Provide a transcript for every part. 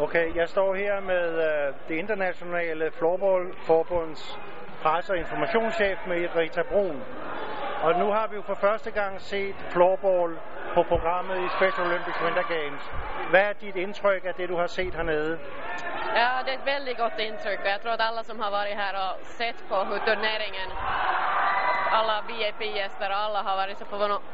Okay, jeg står her med uh, det internationale floorballforbunds presse- og informationschef med Rita Brun. Og nu har vi jo for første gang set floorball på programmet i Special Olympics Winter Games. Vad är ditt intryck av det du har sett här nere? Ja, det är ett väldigt gott intryck och jag tror att alla som har varit här och sett på hur turneringen alla VIP-gäster och alla har varit så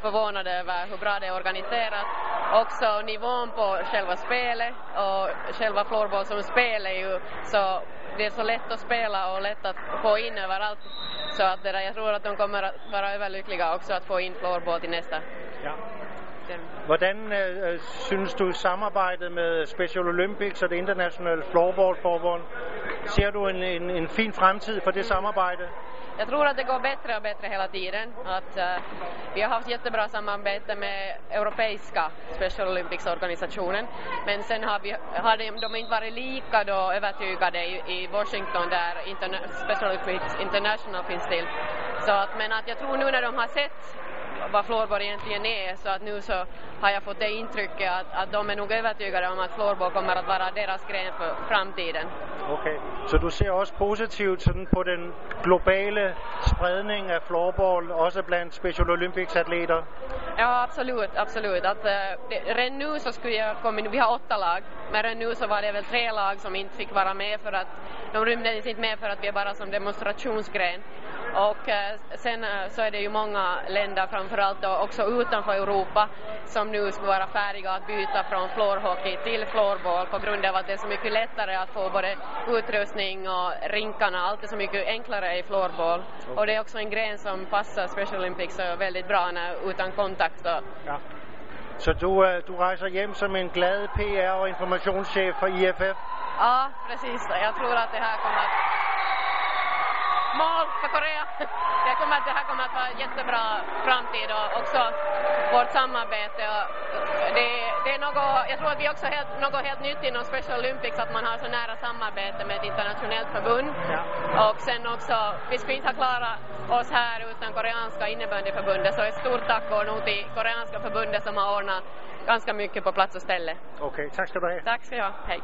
förvånade över hur bra det är organiserat. Också nivån på själva spelet och själva floorball som spel är ju så det är så lätt att spela och lätt att få in överallt. Så att det där, jag tror att de kommer att vara överlyckliga också att få in floorball till nästa. Ja. Hvordan øh, synes du samarbejdet med Special Olympics och det internationella floorballforbund? Ser du en, en, en fin framtid för det samarbete? Jag tror att det går bättre och bättre hela tiden. Att, uh, vi har haft jättebra samarbete med europeiska Special Olympics-organisationen men sen har, vi, har de, de inte varit lika då övertygade i, i Washington där Interna Special Olympics International finns till. Så att, men att jag tror nu när de har sett vad floorball egentligen är så att nu så har jag fått det intrycket att, att de är nog övertygade om att floorball kommer att vara deras gren för framtiden. Okej, okay. så du ser också positivt sådan på den globala spridning av floorball också bland Special Olympics atleter? Ja, absolut, absolut. Att, äh, redan nu så skulle jag komma vi har åtta lag, men redan nu så var det väl tre lag som inte fick vara med för att de rymdes inte med för att vi är bara som demonstrationsgren. Och äh, sen äh, så är det ju många länder, framförallt då också utanför Europa, som nu skulle vara färdiga att byta från floorhockey till floorball på grund av att det är så mycket lättare att få både utrustning och rinkarna, allt är så mycket enklare i floorball. Okay. Och det är också en gren som passar Special Olympics väldigt bra när, utan kontakt. Och... Ja. Så du, øh, du reser hem som en glad PR och informationschef för IFF? Ja, precis. Jag tror att det här kommer att mål för Korea. Jag kommer att det här kommer att vara jättebra framtid och också vårt samarbete. Det, det är något, jag tror att vi också helt, något helt nytt inom Special Olympics att man har så nära samarbete med ett internationellt förbund. Ja. Och sen också, vi skulle inte ha klarat oss här utan koreanska innebandyförbundet så ett stort tack och nog till koreanska förbundet som har ordnat ganska mycket på plats och ställe. Okej, okay, tack ska du ha. Tack ska du ha, hej.